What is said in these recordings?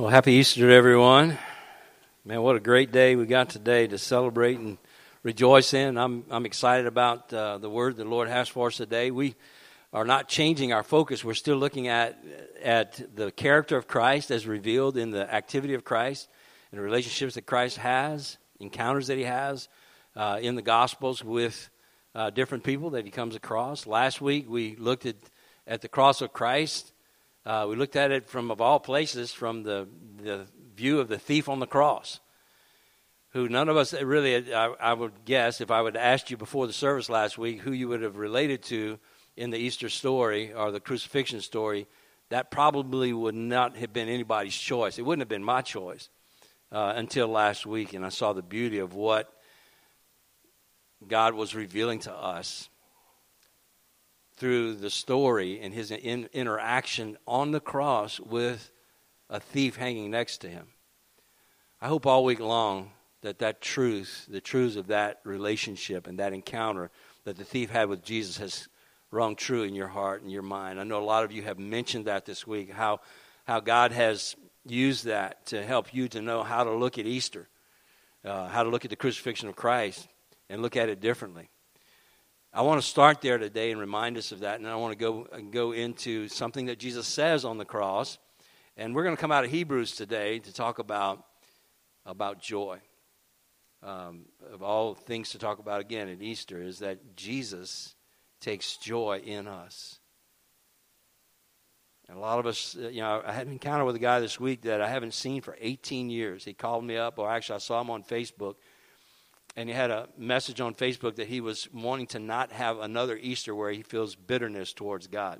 Well, happy Easter to everyone. Man, what a great day we got today to celebrate and rejoice in. I'm, I'm excited about uh, the word the Lord has for us today. We are not changing our focus. We're still looking at, at the character of Christ as revealed in the activity of Christ and the relationships that Christ has, encounters that he has uh, in the Gospels with uh, different people that he comes across. Last week we looked at, at the cross of Christ uh, we looked at it from, of all places, from the, the view of the thief on the cross, who none of us really, I, I would guess, if I would ask you before the service last week who you would have related to in the Easter story or the crucifixion story, that probably would not have been anybody's choice. It wouldn't have been my choice uh, until last week, and I saw the beauty of what God was revealing to us through the story and his in, interaction on the cross with a thief hanging next to him. I hope all week long that that truth, the truths of that relationship and that encounter that the thief had with Jesus has rung true in your heart and your mind. I know a lot of you have mentioned that this week, how, how God has used that to help you to know how to look at Easter, uh, how to look at the crucifixion of Christ, and look at it differently. I want to start there today and remind us of that, and I want to go go into something that Jesus says on the cross, and we're going to come out of Hebrews today to talk about about joy. Um, of all things to talk about again at Easter is that Jesus takes joy in us. And a lot of us, uh, you know, I had an encounter with a guy this week that I haven't seen for 18 years. He called me up, or actually, I saw him on Facebook and he had a message on Facebook that he was wanting to not have another Easter where he feels bitterness towards God.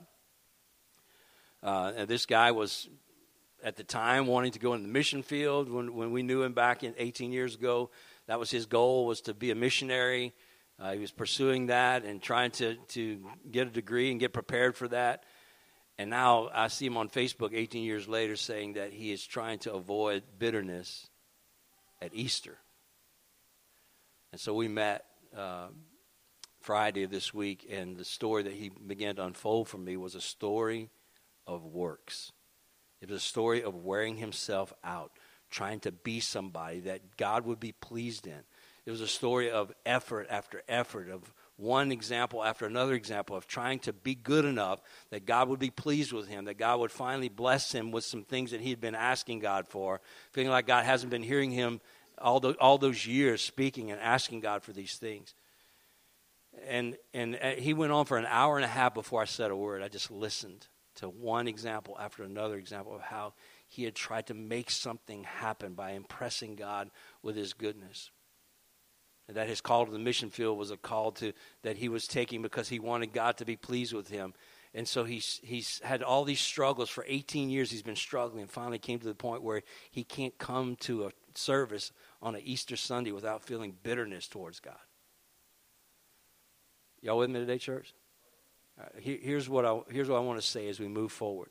Uh, and this guy was at the time wanting to go in the mission field when, when we knew him back in 18 years ago. That was his goal was to be a missionary. Uh, he was pursuing that and trying to, to get a degree and get prepared for that. And now i see him on facebook 18 years later saying that he is trying to avoid bitterness at easter and so we met uh, Friday of this week, and the story that he began to unfold for me was a story of works. It was a story of wearing himself out, trying to be somebody that God would be pleased in. It was a story of effort after effort, of one example after another example of trying to be good enough that God would be pleased with him, that God would finally bless him with some things that he had been asking God for, feeling like God hasn't been hearing him all, the, all those years speaking and asking God for these things. And, and uh, he went on for an hour and a half before I said a word. I just listened to one example after another example of how he had tried to make something happen by impressing God with his goodness. And that his call to the mission field was a call to that he was taking because he wanted God to be pleased with him. And so he's, he's had all these struggles for 18 years. He's been struggling and finally came to the point where he can't come to a service on an Easter Sunday without feeling bitterness towards God. Y'all with me today, church? Right, here's, what I, here's what I want to say as we move forward.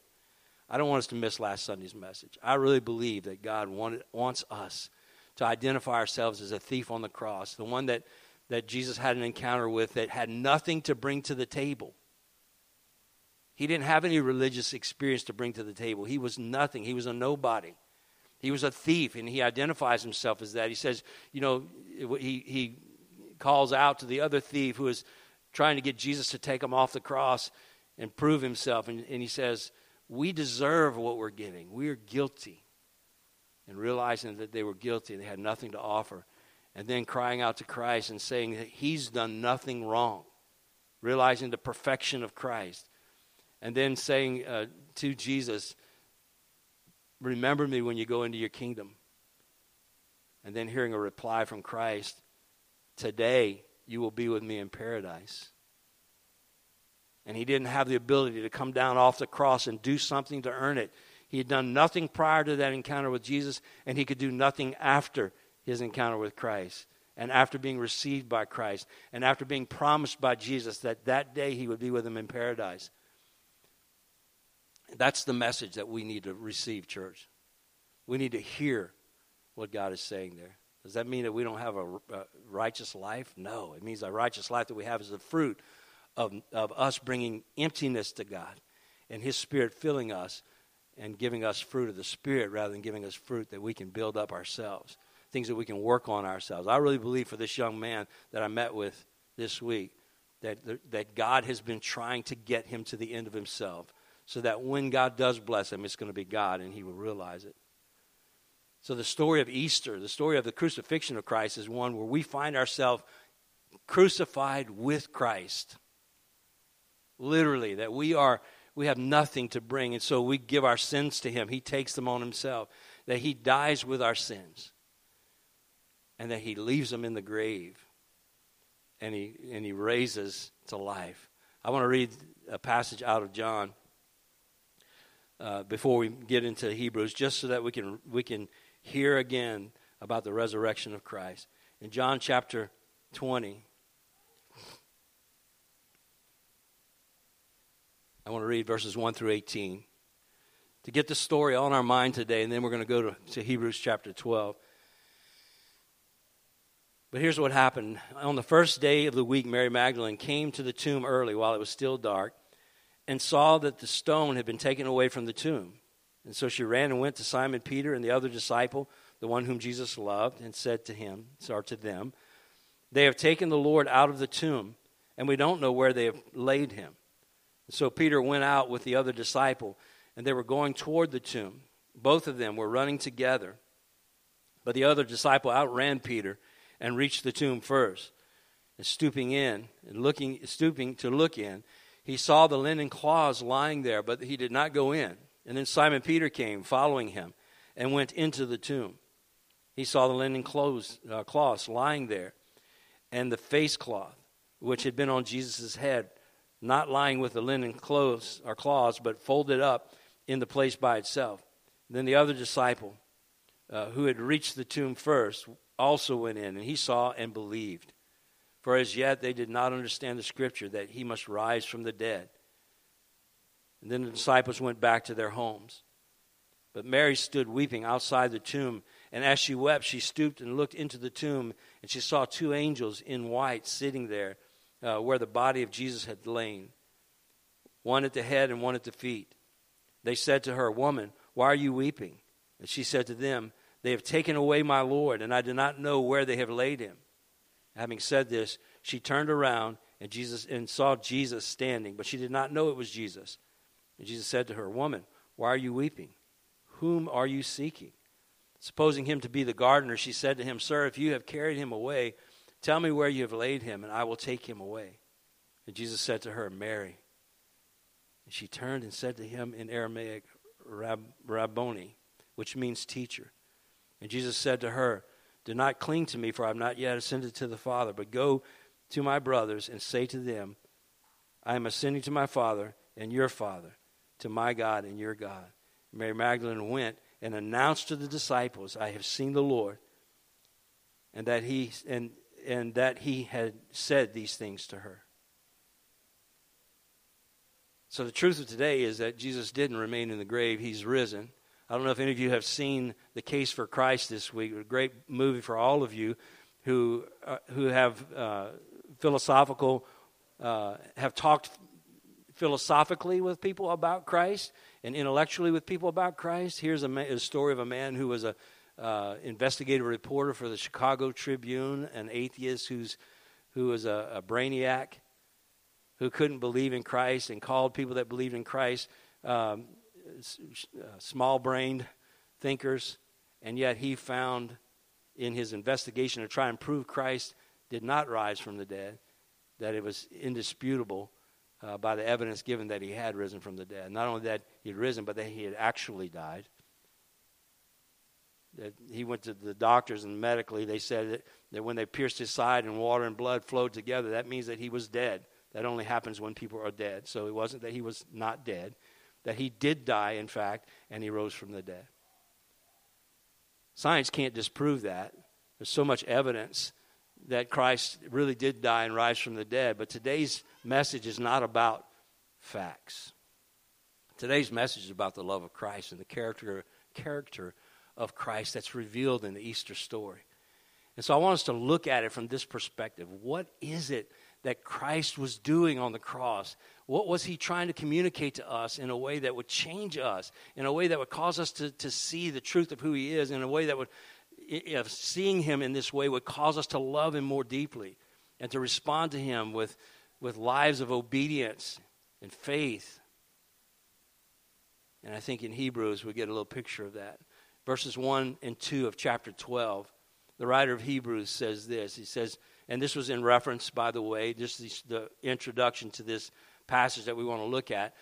I don't want us to miss last Sunday's message. I really believe that God wanted, wants us to identify ourselves as a thief on the cross, the one that, that Jesus had an encounter with that had nothing to bring to the table. He didn't have any religious experience to bring to the table. He was nothing. He was a nobody. He was a thief, and he identifies himself as that. He says, you know, he, he calls out to the other thief who is trying to get Jesus to take him off the cross and prove himself. And, and he says, We deserve what we're getting. We are guilty. And realizing that they were guilty, they had nothing to offer. And then crying out to Christ and saying that he's done nothing wrong, realizing the perfection of Christ. And then saying uh, to Jesus, Remember me when you go into your kingdom. And then hearing a reply from Christ Today you will be with me in paradise. And he didn't have the ability to come down off the cross and do something to earn it. He had done nothing prior to that encounter with Jesus, and he could do nothing after his encounter with Christ and after being received by Christ and after being promised by Jesus that that day he would be with him in paradise. That's the message that we need to receive, church. We need to hear what God is saying there. Does that mean that we don't have a, a righteous life? No. It means a righteous life that we have is the fruit of, of us bringing emptiness to God and His Spirit filling us and giving us fruit of the Spirit rather than giving us fruit that we can build up ourselves, things that we can work on ourselves. I really believe for this young man that I met with this week that, that God has been trying to get him to the end of himself so that when God does bless him, it's going to be God and he will realize it. So, the story of Easter, the story of the crucifixion of Christ, is one where we find ourselves crucified with Christ. Literally, that we are we have nothing to bring, and so we give our sins to Him. He takes them on Himself. That He dies with our sins, and that He leaves them in the grave, and He and He raises to life. I want to read a passage out of John uh, before we get into Hebrews, just so that we can we can hear again about the resurrection of Christ. In John chapter 20, I want to read verses 1 through 18 to get the story on our mind today, and then we're going to go to, to Hebrews chapter 12. But here's what happened. On the first day of the week, Mary Magdalene came to the tomb early while it was still dark and saw that the stone had been taken away from the tomb. And so she ran and went to Simon Peter and the other disciple, the one whom Jesus loved, and said to him, or to them, They have taken the Lord out of the tomb, and we don't know where they have laid him. And so Peter went out with the other disciple, and they were going toward the tomb. Both of them were running together. But the other disciple outran Peter and reached the tomb first. And stooping in and looking stooping to look in, he saw the linen cloths lying there, but he did not go in. And then Simon Peter came, following him, and went into the tomb. He saw the linen clothes, uh, cloths lying there, and the face cloth, which had been on Jesus' head, not lying with the linen clothes or cloths, but folded up in the place by itself. then the other disciple, uh, who had reached the tomb first, also went in, and he saw and believed. For as yet they did not understand the scripture that he must rise from the dead. And then the disciples went back to their homes. But Mary stood weeping outside the tomb. And as she wept, she stooped and looked into the tomb, and she saw two angels in white sitting there uh, where the body of Jesus had lain, one at the head and one at the feet. They said to her, Woman, why are you weeping? And she said to them, They have taken away my Lord, and I do not know where they have laid him. Having said this, she turned around and Jesus and saw Jesus standing, but she did not know it was Jesus. And Jesus said to her, Woman, why are you weeping? Whom are you seeking? Supposing him to be the gardener, she said to him, Sir, if you have carried him away, tell me where you have laid him, and I will take him away. And Jesus said to her, Mary. And she turned and said to him in Aramaic, Rab- Rabboni, which means teacher. And Jesus said to her, Do not cling to me, for I have not yet ascended to the Father, but go to my brothers and say to them, I am ascending to my Father and your Father to my God and your God. Mary Magdalene went and announced to the disciples, I have seen the Lord, and that he and and that he had said these things to her. So the truth of today is that Jesus didn't remain in the grave, he's risen. I don't know if any of you have seen The Case for Christ this week, a great movie for all of you who uh, who have uh, philosophical uh, have talked philosophically with people about Christ and intellectually with people about Christ. Here's a, a story of a man who was a uh, investigative reporter for the Chicago Tribune, an atheist who's who was a, a brainiac who couldn't believe in Christ and called people that believed in Christ um, uh, small-brained thinkers, and yet he found in his investigation to try and prove Christ did not rise from the dead, that it was indisputable uh, by the evidence given that he had risen from the dead. Not only that he had risen, but that he had actually died. That he went to the doctors and medically they said that, that when they pierced his side and water and blood flowed together, that means that he was dead. That only happens when people are dead. So it wasn't that he was not dead, that he did die, in fact, and he rose from the dead. Science can't disprove that. There's so much evidence that Christ really did die and rise from the dead. But today's message is not about facts. Today's message is about the love of Christ and the character, character of Christ that's revealed in the Easter story. And so I want us to look at it from this perspective. What is it that Christ was doing on the cross? What was he trying to communicate to us in a way that would change us, in a way that would cause us to, to see the truth of who he is, in a way that would, if seeing him in this way would cause us to love him more deeply and to respond to him with, with lives of obedience and faith. And I think in Hebrews we get a little picture of that. Verses 1 and 2 of chapter 12, the writer of Hebrews says this. He says, and this was in reference, by the way, just the, the introduction to this passage that we want to look at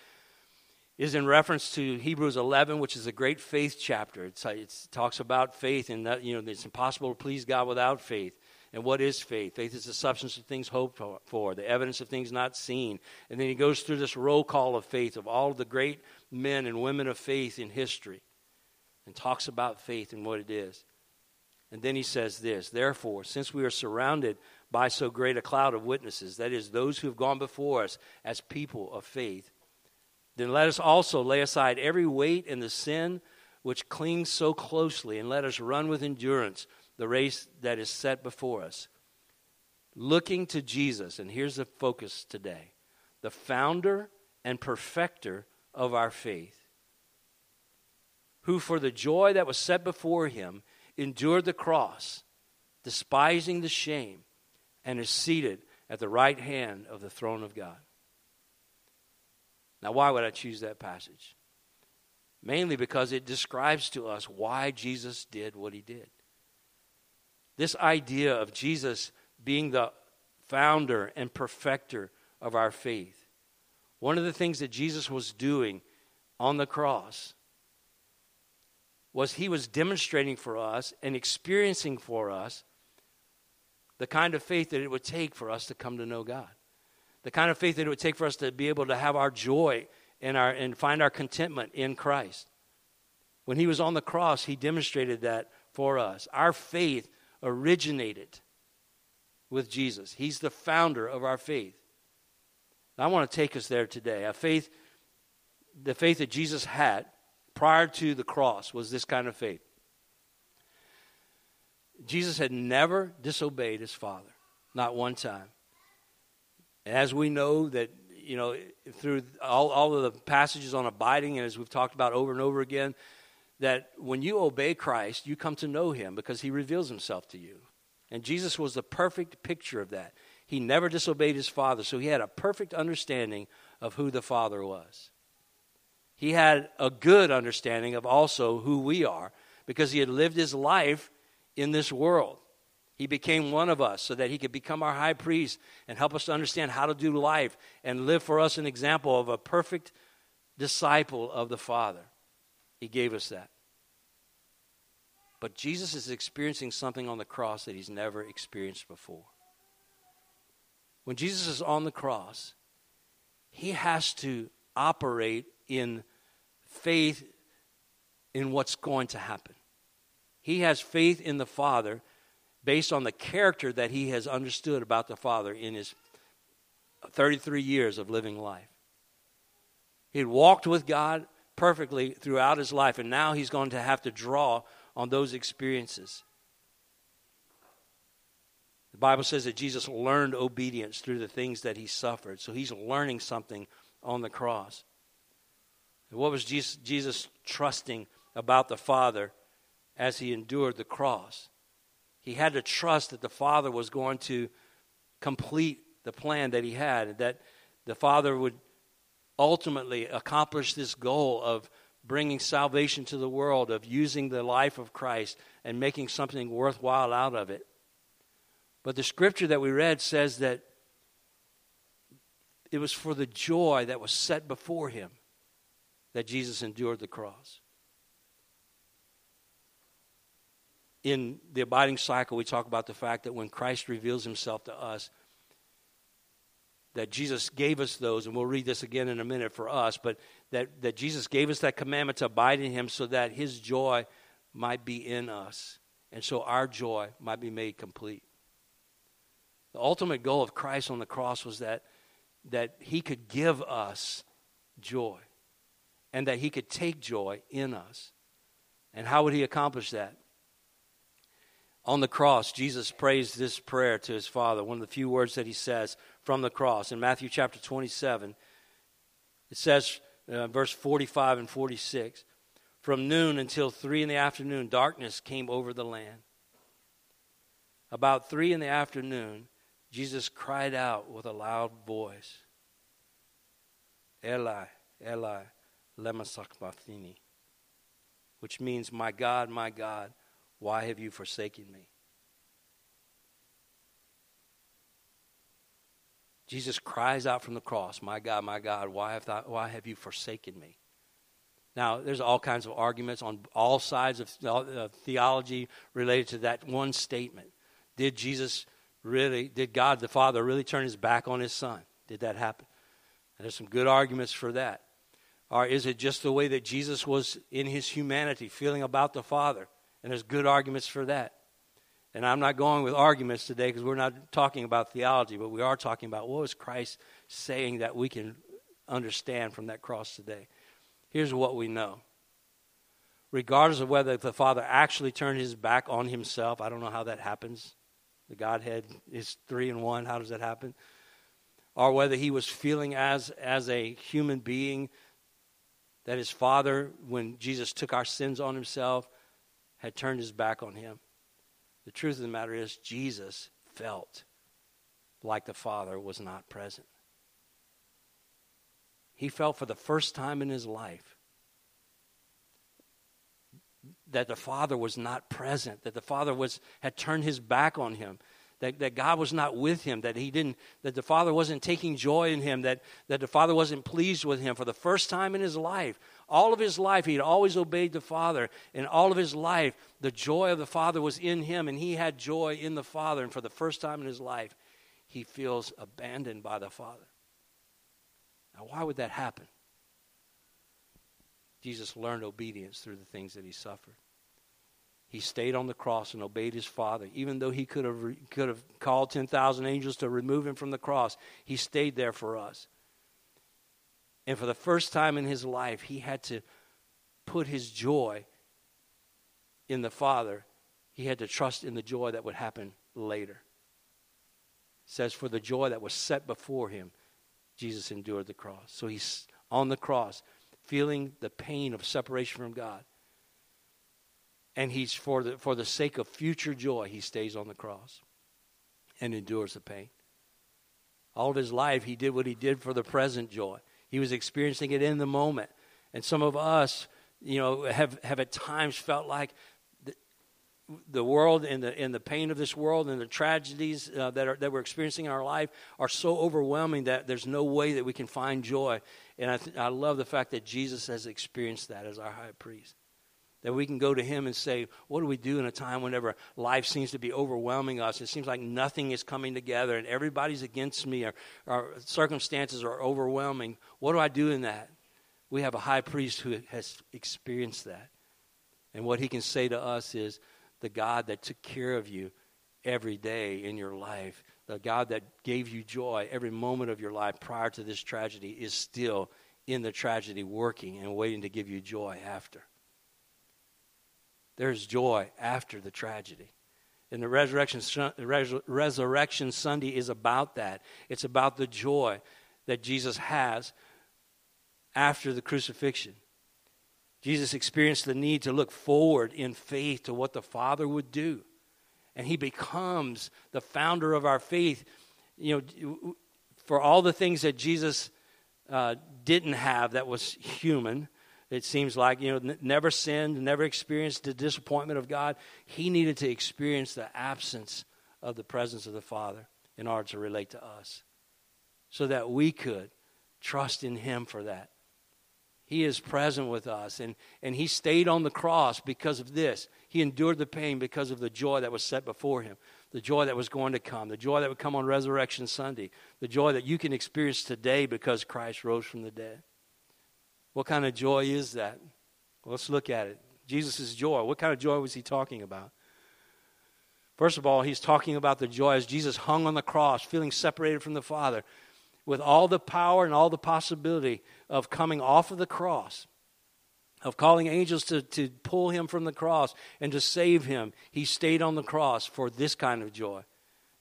is in reference to Hebrews 11, which is a great faith chapter. It's, it talks about faith and that, you know, it's impossible to please God without faith. And what is faith? Faith is the substance of things hoped for, the evidence of things not seen. And then he goes through this roll call of faith of all the great men and women of faith in history and talks about faith and what it is. And then he says this Therefore, since we are surrounded by so great a cloud of witnesses, that is, those who have gone before us as people of faith, then let us also lay aside every weight and the sin which clings so closely, and let us run with endurance the race that is set before us. Looking to Jesus, and here's the focus today the founder and perfecter of our faith, who for the joy that was set before him endured the cross, despising the shame and is seated at the right hand of the throne of God. Now, why would I choose that passage? Mainly because it describes to us why Jesus did what he did. This idea of Jesus being the founder and perfecter of our faith. One of the things that Jesus was doing on the cross was he was demonstrating for us and experiencing for us the kind of faith that it would take for us to come to know God, the kind of faith that it would take for us to be able to have our joy and, our, and find our contentment in Christ. When he was on the cross, he demonstrated that for us. Our faith originated with Jesus, he's the founder of our faith. I want to take us there today. A faith, the faith that Jesus had prior to the cross was this kind of faith. Jesus had never disobeyed his Father, not one time. And as we know that, you know, through all, all of the passages on abiding, and as we've talked about over and over again, that when you obey Christ, you come to know him because he reveals himself to you. And Jesus was the perfect picture of that. He never disobeyed his Father, so he had a perfect understanding of who the Father was. He had a good understanding of also who we are because he had lived his life in this world. He became one of us so that he could become our high priest and help us to understand how to do life and live for us an example of a perfect disciple of the Father. He gave us that. But Jesus is experiencing something on the cross that he's never experienced before. When Jesus is on the cross, he has to operate in faith in what's going to happen. He has faith in the Father based on the character that he has understood about the Father in his 33 years of living life. He had walked with God perfectly throughout his life, and now he's going to have to draw on those experiences. The Bible says that Jesus learned obedience through the things that he suffered. So he's learning something on the cross. What was Jesus, Jesus trusting about the Father as he endured the cross. He had to trust that the Father was going to complete the plan that he had, and that the Father would ultimately accomplish this goal of bringing salvation to the world, of using the life of Christ and making something worthwhile out of it. But the scripture that we read says that it was for the joy that was set before him that Jesus endured the cross. In the abiding cycle, we talk about the fact that when Christ reveals himself to us, that Jesus gave us those, and we'll read this again in a minute for us, but that, that Jesus gave us that commandment to abide in him so that his joy might be in us, and so our joy might be made complete. The ultimate goal of Christ on the cross was that, that he could give us joy, and that he could take joy in us. And how would he accomplish that? On the cross, Jesus prays this prayer to his Father, one of the few words that he says from the cross. In Matthew chapter 27, It says, uh, verse 45 and 46 From noon until three in the afternoon, darkness came over the land. About three in the afternoon, Jesus cried out with a loud voice Eli, Eli, lema sabachthani, which means, My God, my God, why have you forsaken me? Jesus cries out from the cross, My God, my God, why have, thou, why have you forsaken me? Now, there's all kinds of arguments on all sides of uh, theology related to that one statement. Did Jesus really, did God the Father really turn his back on his son? Did that happen? And there's some good arguments for that. Or is it just the way that Jesus was in his humanity, feeling about the Father? And there's good arguments for that. And I'm not going with arguments today because we're not talking about theology, but we are talking about what was Christ saying that we can understand from that cross today. Here's what we know. Regardless of whether the Father actually turned his back on himself, I don't know how that happens. The Godhead is three in one. How does that happen? Or whether he was feeling as, as a human being that his Father, when Jesus took our sins on himself, had turned his back on him. The truth of the matter is, Jesus felt like the Father was not present. He felt for the first time in his life that the Father was not present, that the Father was, had turned his back on him, that, that God was not with him, that he didn't, that the Father wasn't taking joy in him, that, that the Father wasn't pleased with him for the first time in his life. All of his life, he had always obeyed the Father. And all of his life, the joy of the Father was in him, and he had joy in the Father. And for the first time in his life, he feels abandoned by the Father. Now, why would that happen? Jesus learned obedience through the things that he suffered. He stayed on the cross and obeyed his Father. Even though he could have, could have called 10,000 angels to remove him from the cross, he stayed there for us. And for the first time in his life, he had to put his joy in the Father. He had to trust in the joy that would happen later. It says, For the joy that was set before him, Jesus endured the cross. So he's on the cross, feeling the pain of separation from God. And he's for the, for the sake of future joy, he stays on the cross and endures the pain. All of his life, he did what he did for the present joy. He was experiencing it in the moment. And some of us, you know, have, have at times felt like the, the world and the, and the pain of this world and the tragedies uh, that, are, that we're experiencing in our life are so overwhelming that there's no way that we can find joy. And I, th- I love the fact that Jesus has experienced that as our high priest. That we can go to him and say, What do we do in a time whenever life seems to be overwhelming us? It seems like nothing is coming together and everybody's against me or, or circumstances are overwhelming. What do I do in that? We have a high priest who has experienced that. And what he can say to us is, The God that took care of you every day in your life, the God that gave you joy every moment of your life prior to this tragedy, is still in the tragedy working and waiting to give you joy after. There's joy after the tragedy. And the resurrection, resurrection Sunday is about that. It's about the joy that Jesus has after the crucifixion. Jesus experienced the need to look forward in faith to what the Father would do. And he becomes the founder of our faith. You know, for all the things that Jesus uh, didn't have that was human, it seems like, you know, n- never sinned, never experienced the disappointment of God. He needed to experience the absence of the presence of the Father in order to relate to us so that we could trust in Him for that. He is present with us, and, and He stayed on the cross because of this. He endured the pain because of the joy that was set before Him, the joy that was going to come, the joy that would come on Resurrection Sunday, the joy that you can experience today because Christ rose from the dead. What kind of joy is that? Let's look at it. Jesus' joy. What kind of joy was he talking about? First of all, he's talking about the joy as Jesus hung on the cross, feeling separated from the Father, with all the power and all the possibility of coming off of the cross, of calling angels to, to pull him from the cross and to save him. He stayed on the cross for this kind of joy.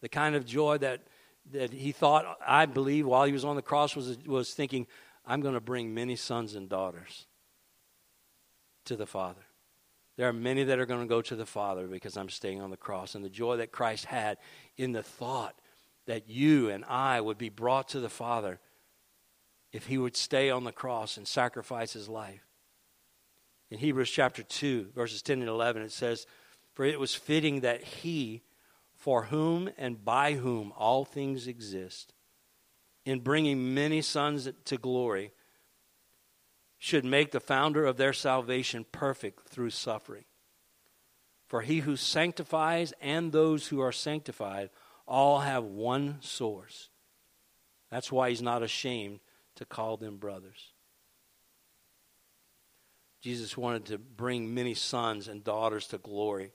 The kind of joy that, that he thought, I believe, while he was on the cross, was, was thinking, I'm going to bring many sons and daughters to the Father. There are many that are going to go to the Father because I'm staying on the cross. And the joy that Christ had in the thought that you and I would be brought to the Father if he would stay on the cross and sacrifice his life. In Hebrews chapter 2, verses 10 and 11, it says, For it was fitting that he, for whom and by whom all things exist, in bringing many sons to glory, should make the founder of their salvation perfect through suffering. For he who sanctifies and those who are sanctified all have one source. That's why he's not ashamed to call them brothers. Jesus wanted to bring many sons and daughters to glory.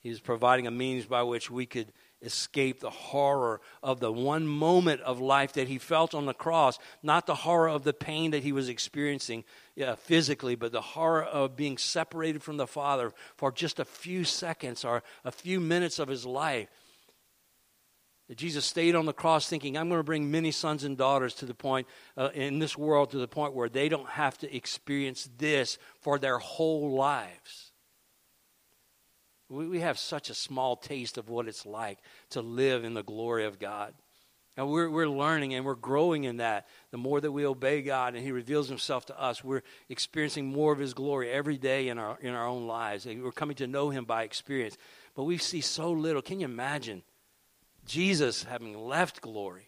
He was providing a means by which we could escape the horror of the one moment of life that he felt on the cross, not the horror of the pain that he was experiencing yeah, physically, but the horror of being separated from the Father for just a few seconds or a few minutes of his life. Jesus stayed on the cross thinking, I'm going to bring many sons and daughters to the point uh, in this world to the point where they don't have to experience this for their whole lives. We, we have such a small taste of what it's like to live in the glory of God. And we're, we're learning and we're growing in that. The more that we obey God and He reveals Himself to us, we're experiencing more of His glory every day in our, in our own lives. We're coming to know Him by experience. But we see so little. Can you imagine? Jesus having left glory,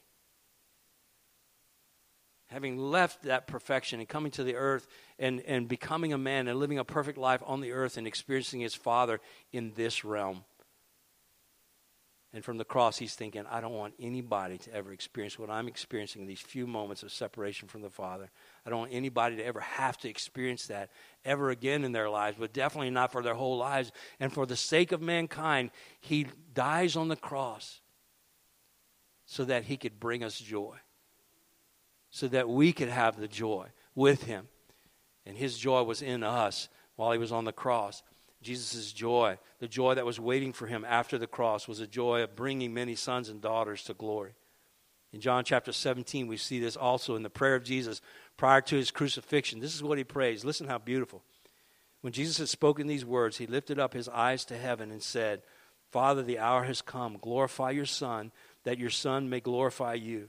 having left that perfection and coming to the earth and, and becoming a man and living a perfect life on the earth and experiencing his Father in this realm. And from the cross, he's thinking, I don't want anybody to ever experience what I'm experiencing in these few moments of separation from the Father. I don't want anybody to ever have to experience that ever again in their lives, but definitely not for their whole lives. And for the sake of mankind, he dies on the cross so that he could bring us joy, so that we could have the joy with him. And his joy was in us while he was on the cross. Jesus' joy, the joy that was waiting for him after the cross, was a joy of bringing many sons and daughters to glory. In John chapter 17, we see this also in the prayer of Jesus prior to his crucifixion. This is what he prays. Listen how beautiful. When Jesus had spoken these words, he lifted up his eyes to heaven and said, Father, the hour has come. Glorify your Son that your Son may glorify you,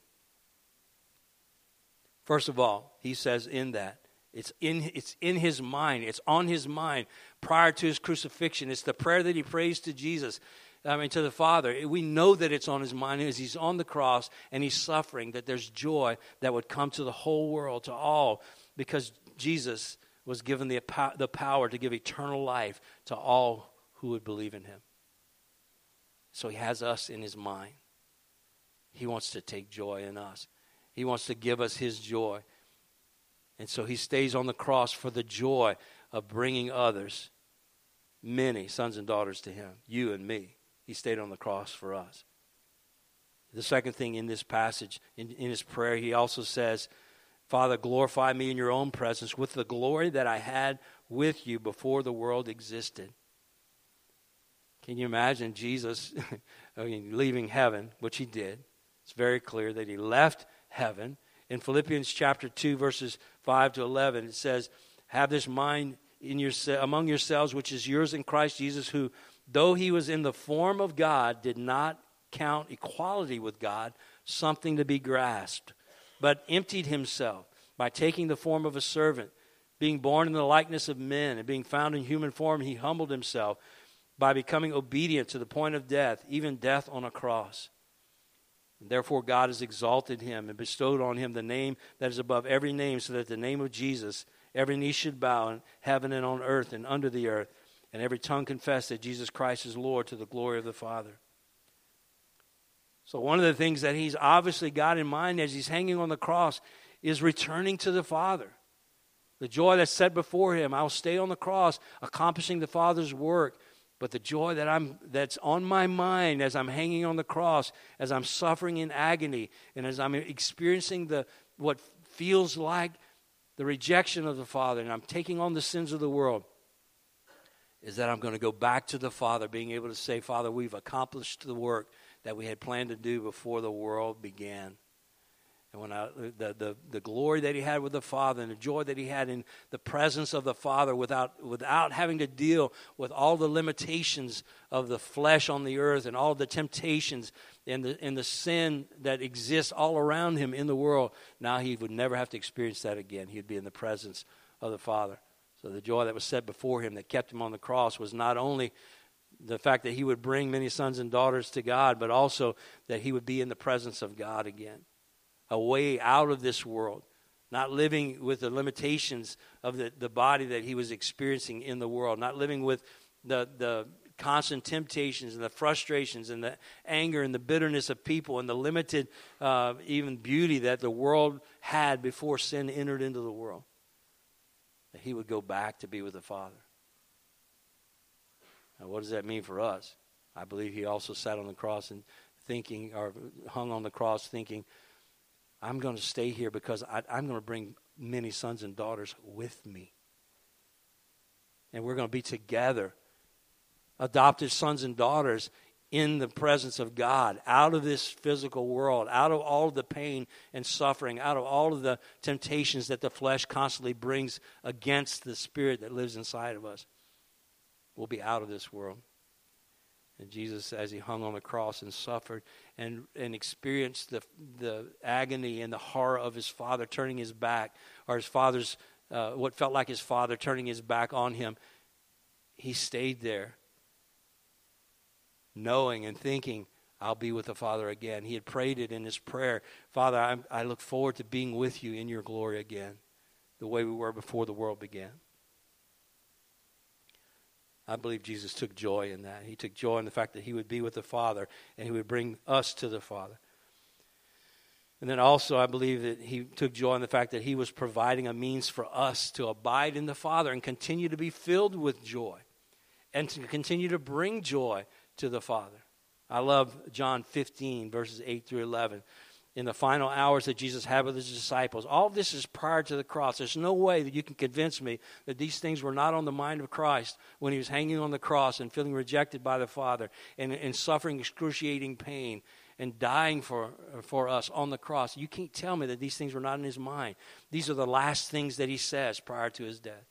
First of all, he says in that, it's in, it's in his mind, it's on his mind prior to his crucifixion. It's the prayer that he prays to Jesus, I mean, to the Father. We know that it's on his mind as he's on the cross and he's suffering, that there's joy that would come to the whole world, to all, because Jesus was given the, the power to give eternal life to all who would believe in him. So he has us in his mind. He wants to take joy in us. He wants to give us His joy. And so He stays on the cross for the joy of bringing others, many sons and daughters to Him, you and me. He stayed on the cross for us. The second thing in this passage, in, in his prayer, he also says, Father, glorify me in your own presence with the glory that I had with you before the world existed. Can you imagine Jesus I mean, leaving heaven, which he did? It's very clear that he left heaven. In Philippians chapter 2, verses 5 to 11, it says, Have this mind in your, among yourselves, which is yours in Christ Jesus, who, though he was in the form of God, did not count equality with God something to be grasped, but emptied himself by taking the form of a servant. Being born in the likeness of men and being found in human form, he humbled himself by becoming obedient to the point of death, even death on a cross. Therefore, God has exalted him and bestowed on him the name that is above every name, so that the name of Jesus, every knee should bow in heaven and on earth and under the earth, and every tongue confess that Jesus Christ is Lord to the glory of the Father. So, one of the things that he's obviously got in mind as he's hanging on the cross is returning to the Father. The joy that's set before him. I'll stay on the cross, accomplishing the Father's work. But the joy that I'm that's on my mind as I'm hanging on the cross, as I'm suffering in agony, and as I'm experiencing the what feels like the rejection of the Father, and I'm taking on the sins of the world, is that I'm going to go back to the Father, being able to say, Father, we've accomplished the work that we had planned to do before the world began. And when I, the, the, the glory that he had with the Father and the joy that he had in the presence of the Father without, without having to deal with all the limitations of the flesh on the earth and all the temptations and the, and the sin that exists all around him in the world, now he would never have to experience that again. He'd be in the presence of the Father. So the joy that was set before him that kept him on the cross was not only the fact that he would bring many sons and daughters to God, but also that he would be in the presence of God again, a way out of this world, not living with the limitations of the, the body that he was experiencing in the world, not living with the, the constant temptations and the frustrations and the anger and the bitterness of people and the limited, uh, even beauty that the world had before sin entered into the world. That he would go back to be with the Father. Now, what does that mean for us? I believe he also sat on the cross and thinking, or hung on the cross thinking, I'm going to stay here because I, I'm going to bring many sons and daughters with me. And we're going to be together, adopted sons and daughters in the presence of God, out of this physical world, out of all of the pain and suffering, out of all of the temptations that the flesh constantly brings against the spirit that lives inside of us. We'll be out of this world. And Jesus, as he hung on the cross and suffered and, and experienced the, the agony and the horror of his father turning his back, or his father's, uh, what felt like his father turning his back on him, he stayed there, knowing and thinking, I'll be with the Father again. He had prayed it in his prayer Father, I, I look forward to being with you in your glory again, the way we were before the world began. I believe Jesus took joy in that. He took joy in the fact that he would be with the Father and he would bring us to the Father. And then also, I believe that he took joy in the fact that he was providing a means for us to abide in the Father and continue to be filled with joy and to continue to bring joy to the Father. I love John 15, verses 8 through 11 in the final hours that Jesus had with his disciples. All this is prior to the cross. There's no way that you can convince me that these things were not on the mind of Christ when he was hanging on the cross and feeling rejected by the Father and, and suffering excruciating pain and dying for, for us on the cross. You can't tell me that these things were not in his mind. These are the last things that he says prior to his death.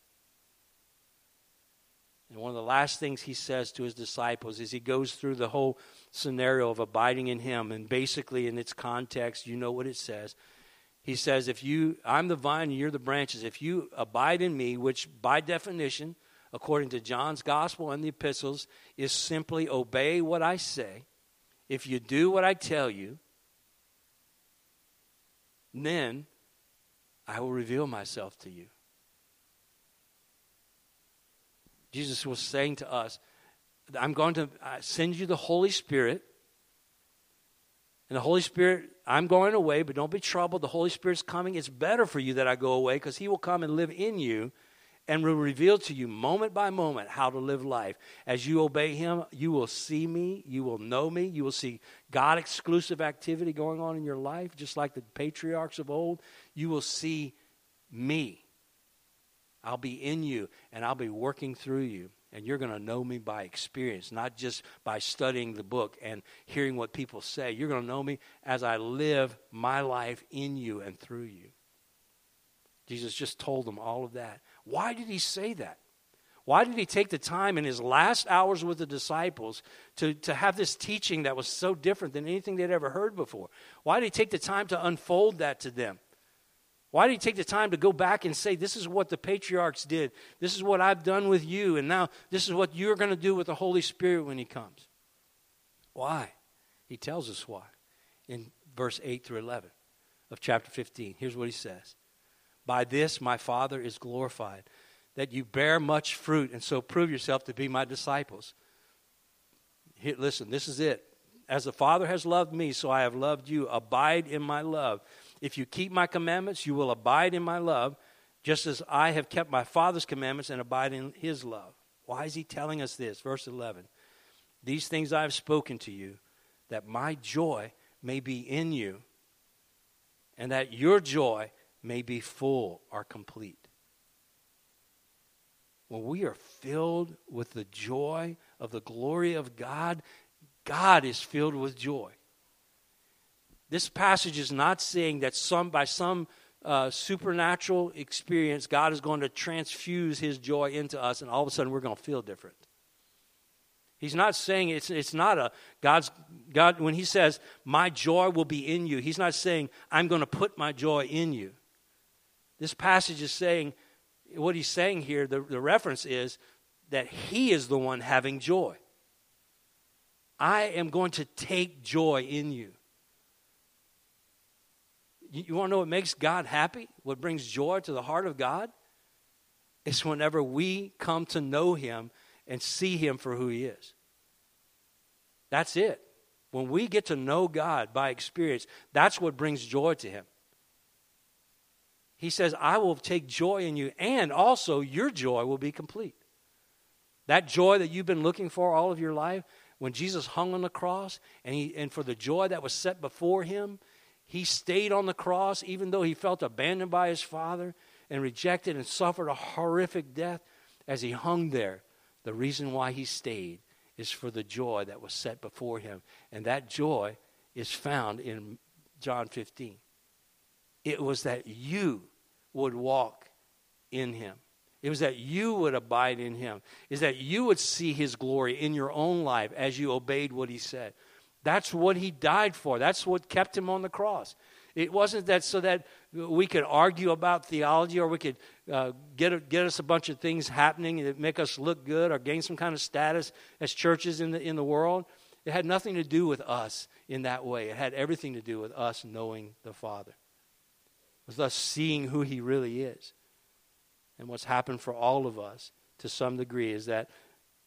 And one of the last things he says to his disciples is he goes through the whole scenario of abiding in him. And basically, in its context, you know what it says. He says, If you, I'm the vine and you're the branches, if you abide in me, which by definition, according to John's gospel and the epistles, is simply obey what I say, if you do what I tell you, then I will reveal myself to you. Jesus was saying to us, I'm going to send you the Holy Spirit. And the Holy Spirit, I'm going away, but don't be troubled. The Holy Spirit's coming. It's better for you that I go away because He will come and live in you and will reveal to you moment by moment how to live life. As you obey Him, you will see me, you will know me, you will see God exclusive activity going on in your life, just like the patriarchs of old. You will see me. I'll be in you and I'll be working through you. And you're going to know me by experience, not just by studying the book and hearing what people say. You're going to know me as I live my life in you and through you. Jesus just told them all of that. Why did he say that? Why did he take the time in his last hours with the disciples to, to have this teaching that was so different than anything they'd ever heard before? Why did he take the time to unfold that to them? Why did he take the time to go back and say, This is what the patriarchs did? This is what I've done with you, and now this is what you're going to do with the Holy Spirit when he comes? Why? He tells us why in verse 8 through 11 of chapter 15. Here's what he says By this my Father is glorified, that you bear much fruit, and so prove yourself to be my disciples. Here, listen, this is it. As the Father has loved me, so I have loved you. Abide in my love. If you keep my commandments, you will abide in my love, just as I have kept my Father's commandments and abide in his love. Why is he telling us this? Verse 11 These things I have spoken to you, that my joy may be in you, and that your joy may be full or complete. When we are filled with the joy of the glory of God, God is filled with joy. This passage is not saying that some by some uh, supernatural experience, God is going to transfuse His joy into us, and all of a sudden we're going to feel different. He's not saying it's, it's not a God's God when He says my joy will be in you. He's not saying I'm going to put my joy in you. This passage is saying what He's saying here. The, the reference is that He is the one having joy. I am going to take joy in you. You, you want to know what makes God happy? What brings joy to the heart of God? It's whenever we come to know Him and see Him for who He is. That's it. When we get to know God by experience, that's what brings joy to Him. He says, I will take joy in you, and also your joy will be complete. That joy that you've been looking for all of your life, when Jesus hung on the cross, and, he, and for the joy that was set before him, he stayed on the cross even though he felt abandoned by his father and rejected and suffered a horrific death as he hung there. The reason why he stayed is for the joy that was set before him. And that joy is found in John 15. It was that you would walk in him. It was that you would abide in him. Is that you would see his glory in your own life as you obeyed what he said. That's what he died for. That's what kept him on the cross. It wasn't that so that we could argue about theology or we could uh, get, get us a bunch of things happening that make us look good or gain some kind of status as churches in the, in the world. It had nothing to do with us in that way. It had everything to do with us knowing the Father. It was us seeing who He really is. And what's happened for all of us to some degree is that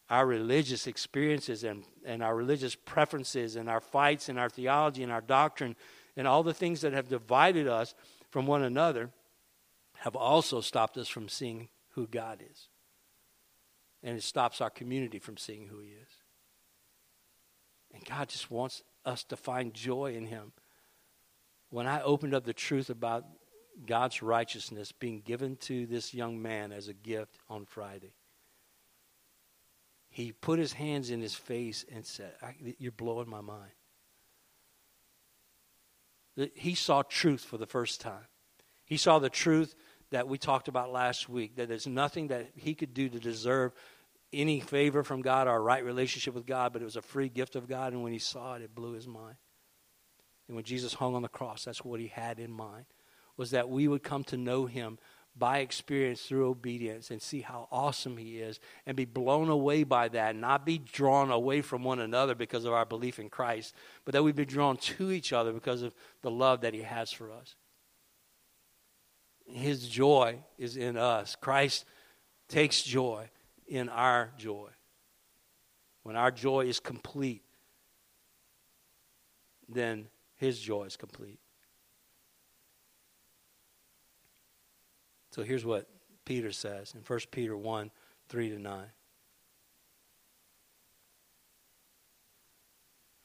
our religious experiences and, and our religious preferences and our fights and our theology and our doctrine and all the things that have divided us from one another have also stopped us from seeing who God is. And it stops our community from seeing who He is. And God just wants us to find joy in Him. When I opened up the truth about God's righteousness being given to this young man as a gift on Friday, he put his hands in his face and said, You're blowing my mind. He saw truth for the first time. He saw the truth that we talked about last week that there's nothing that he could do to deserve any favor from God or a right relationship with God, but it was a free gift of God. And when he saw it, it blew his mind. And when Jesus hung on the cross, that's what he had in mind was that we would come to know him by experience through obedience and see how awesome he is and be blown away by that, not be drawn away from one another because of our belief in Christ, but that we be drawn to each other because of the love that he has for us. His joy is in us. Christ takes joy in our joy. When our joy is complete, then his joy is complete. So here's what Peter says in 1 Peter 1 3 to 9.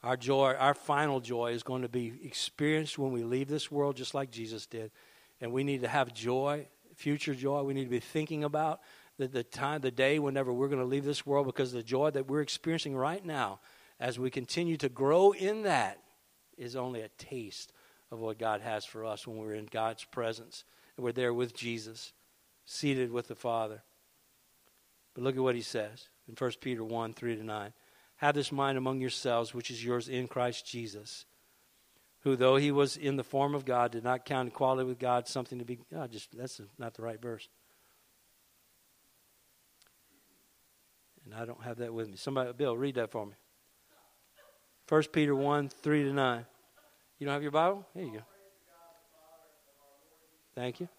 Our joy, our final joy, is going to be experienced when we leave this world, just like Jesus did. And we need to have joy, future joy. We need to be thinking about the, the time, the day whenever we're going to leave this world because the joy that we're experiencing right now, as we continue to grow in that, is only a taste of what God has for us when we're in God's presence we're there with Jesus, seated with the Father. But look at what he says in 1 Peter 1 3 to 9. Have this mind among yourselves, which is yours in Christ Jesus, who, though he was in the form of God, did not count equality with God something to be. Oh, just That's not the right verse. And I don't have that with me. Somebody, Bill, read that for me. 1 Peter 1 3 to 9. You don't have your Bible? Here you go. Thank you.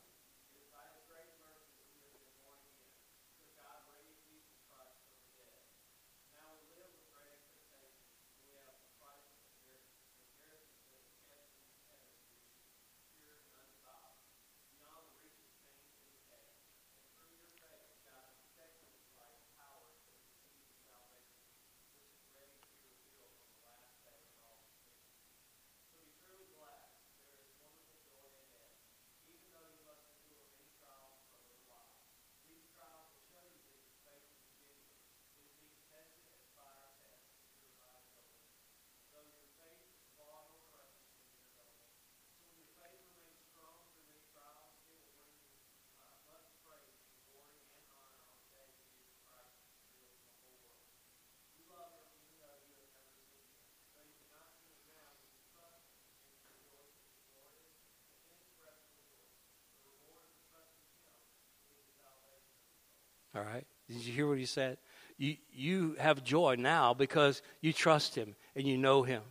All right? Did you hear what he said? You, you have joy now because you trust him and you know him.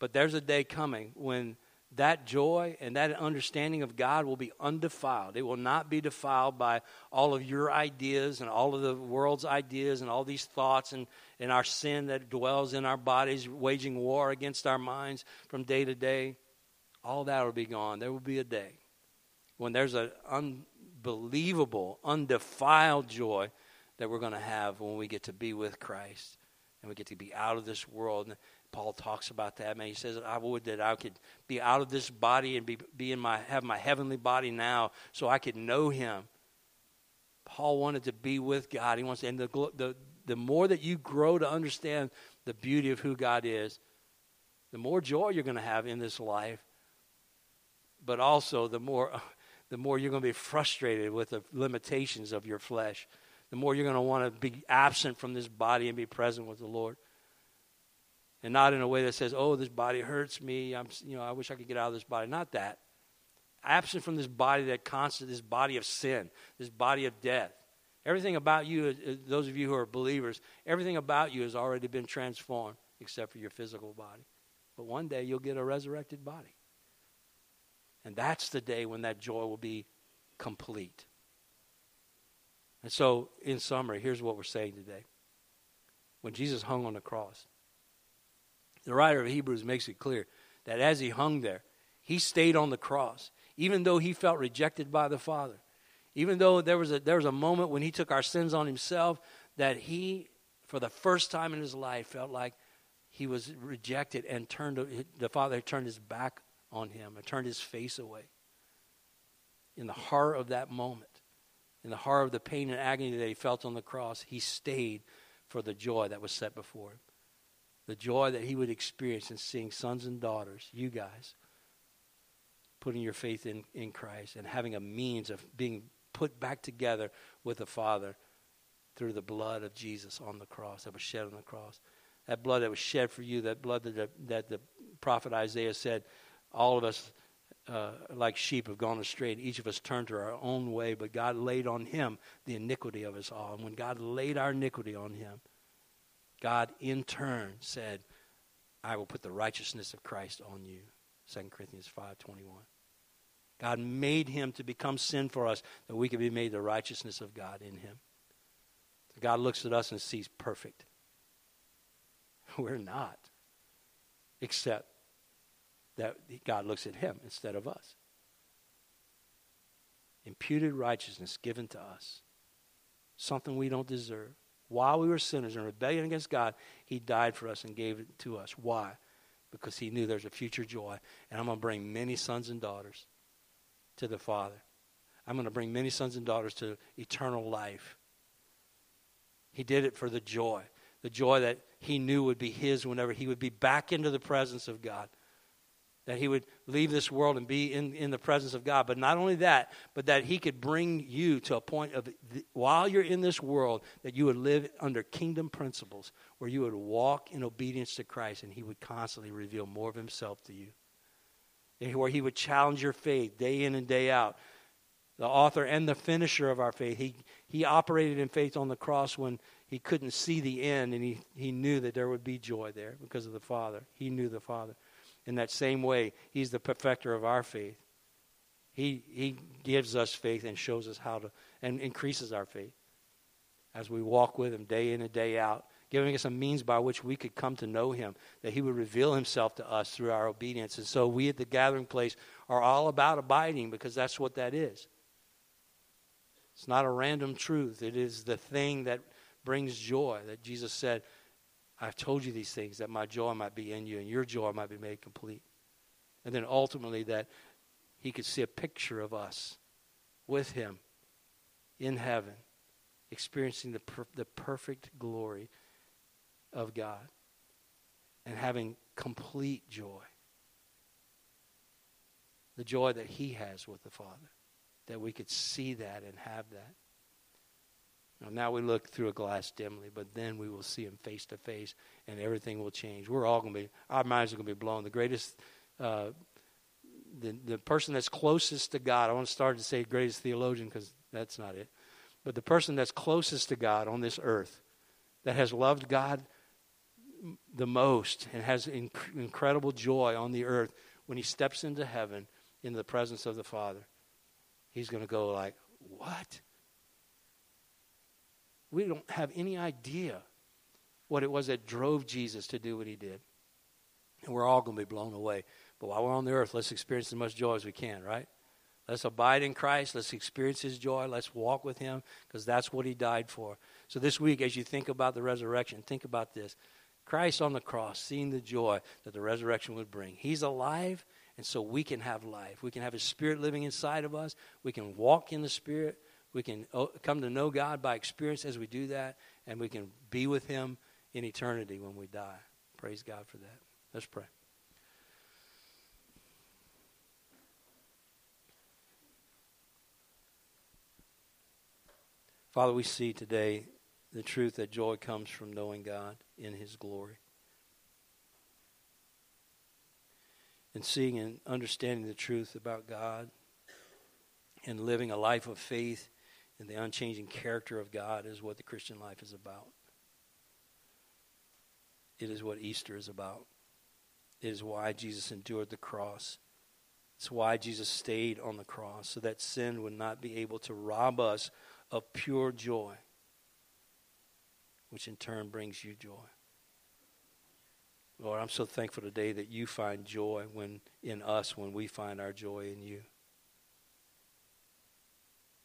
But there's a day coming when that joy and that understanding of God will be undefiled. It will not be defiled by all of your ideas and all of the world's ideas and all these thoughts and, and our sin that dwells in our bodies, waging war against our minds from day to day. All that will be gone. There will be a day when there's an unbelievable, undefiled joy that we're going to have when we get to be with Christ and we get to be out of this world. And Paul talks about that. Man, he says, "I would that I could be out of this body and be, be in my have my heavenly body now, so I could know Him." Paul wanted to be with God. He wants, and the the the more that you grow to understand the beauty of who God is, the more joy you're going to have in this life. But also, the more the more you're going to be frustrated with the limitations of your flesh. The more you're going to want to be absent from this body and be present with the Lord and not in a way that says, "Oh, this body hurts me. I'm, you know, I wish I could get out of this body." Not that. Absent from this body that constant, this body of sin, this body of death. Everything about you, uh, uh, those of you who are believers, everything about you has already been transformed, except for your physical body. But one day you'll get a resurrected body, and that's the day when that joy will be complete. And so, in summary, here's what we're saying today. When Jesus hung on the cross, the writer of Hebrews makes it clear that as he hung there, he stayed on the cross, even though he felt rejected by the Father. Even though there was a, there was a moment when he took our sins on himself, that he, for the first time in his life, felt like he was rejected and turned, the Father turned his back on him and turned his face away. In the horror of that moment, in the horror of the pain and agony that he felt on the cross, he stayed for the joy that was set before him the joy that he would experience in seeing sons and daughters, you guys, putting your faith in, in Christ and having a means of being put back together with the Father through the blood of Jesus on the cross that was shed on the cross. That blood that was shed for you, that blood that the, that the prophet Isaiah said, all of us uh, like sheep have gone astray, and each of us turned to our own way, but God laid on him the iniquity of us all. And when God laid our iniquity on him, God in turn said, I will put the righteousness of Christ on you. 2 Corinthians 5:21. God made him to become sin for us that we could be made the righteousness of God in him. God looks at us and sees perfect. We're not. Except that God looks at him instead of us. Imputed righteousness given to us. Something we don't deserve while we were sinners in rebellion against God, He died for us and gave it to us. Why? Because He knew there's a future joy. And I'm going to bring many sons and daughters to the Father. I'm going to bring many sons and daughters to eternal life. He did it for the joy, the joy that He knew would be His whenever He would be back into the presence of God that he would leave this world and be in, in the presence of God. But not only that, but that he could bring you to a point of, while you're in this world, that you would live under kingdom principles, where you would walk in obedience to Christ and he would constantly reveal more of himself to you. Where he would challenge your faith day in and day out. The author and the finisher of our faith. He, he operated in faith on the cross when he couldn't see the end and he, he knew that there would be joy there because of the Father. He knew the Father in that same way, He's the perfecter of our faith. He, he gives us faith and shows us how to, and increases our faith as we walk with Him day in and day out, giving us a means by which we could come to know Him, that He would reveal Himself to us through our obedience. And so we at the gathering place are all about abiding because that's what that is. It's not a random truth, it is the thing that brings joy that Jesus said. I've told you these things that my joy might be in you and your joy might be made complete. And then ultimately that he could see a picture of us with him in heaven, experiencing the, per- the perfect glory of God and having complete joy. The joy that he has with the Father, that we could see that and have that. Now we look through a glass dimly, but then we will see him face to face, and everything will change. We're all going to be, our minds are going to be blown. The greatest, uh, the, the person that's closest to God, I want to start to say greatest theologian because that's not it. But the person that's closest to God on this earth, that has loved God the most and has inc- incredible joy on the earth, when he steps into heaven, into the presence of the Father, he's going to go like, "What?" We don't have any idea what it was that drove Jesus to do what he did. And we're all going to be blown away. But while we're on the earth, let's experience as much joy as we can, right? Let's abide in Christ. Let's experience his joy. Let's walk with him because that's what he died for. So this week, as you think about the resurrection, think about this. Christ on the cross, seeing the joy that the resurrection would bring. He's alive, and so we can have life. We can have his spirit living inside of us. We can walk in the spirit. We can oh, come to know God by experience as we do that, and we can be with him in eternity when we die. Praise God for that. Let's pray. Father, we see today the truth that joy comes from knowing God in His glory. And seeing and understanding the truth about God and living a life of faith in the unchanging character of God is what the Christian life is about. It is what Easter is about. It is why Jesus endured the cross. It's why Jesus stayed on the cross, so that sin would not be able to rob us of pure joy, which in turn brings you joy. Lord, I'm so thankful today that you find joy when in us when we find our joy in you.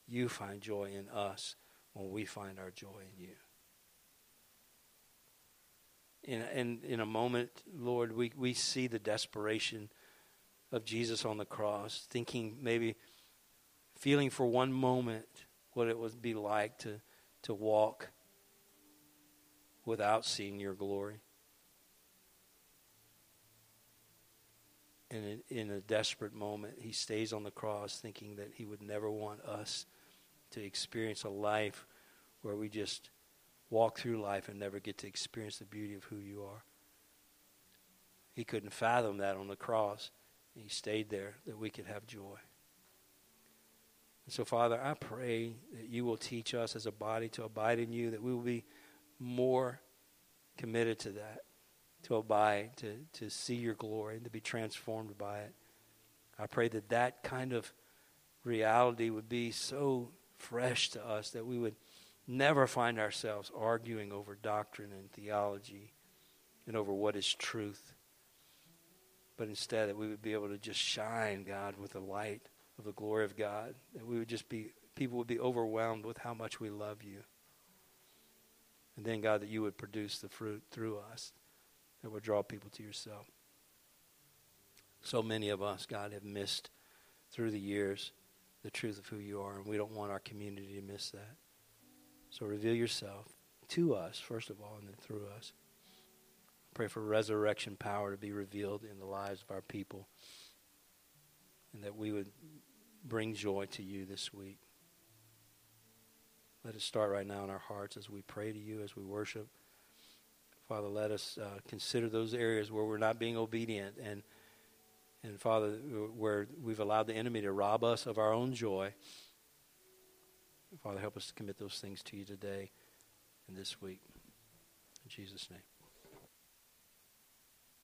You find joy in us when we find our joy in you in, in, in a moment, Lord, we, we see the desperation of Jesus on the cross, thinking maybe, feeling for one moment what it would be like to, to walk without seeing your glory. And in, in a desperate moment, he stays on the cross thinking that he would never want us to experience a life where we just walk through life and never get to experience the beauty of who you are. He couldn't fathom that on the cross. He stayed there that we could have joy. And so, Father, I pray that you will teach us as a body to abide in you, that we will be more committed to that, to abide, to, to see your glory, and to be transformed by it. I pray that that kind of reality would be so fresh to us that we would never find ourselves arguing over doctrine and theology and over what is truth, but instead that we would be able to just shine, God, with the light of the glory of God, that we would just be, people would be overwhelmed with how much we love you. And then, God, that you would produce the fruit through us that would draw people to yourself. So many of us, God, have missed through the years the truth of who you are, and we don't want our community to miss that. So reveal yourself to us, first of all, and then through us. Pray for resurrection power to be revealed in the lives of our people. And that we would bring joy to you this week. Let us start right now in our hearts as we pray to you, as we worship. Father, let us uh, consider those areas where we're not being obedient and and Father, where we've allowed the enemy to rob us of our own joy. Father, help us to commit those things to you today and this week. In Jesus' name.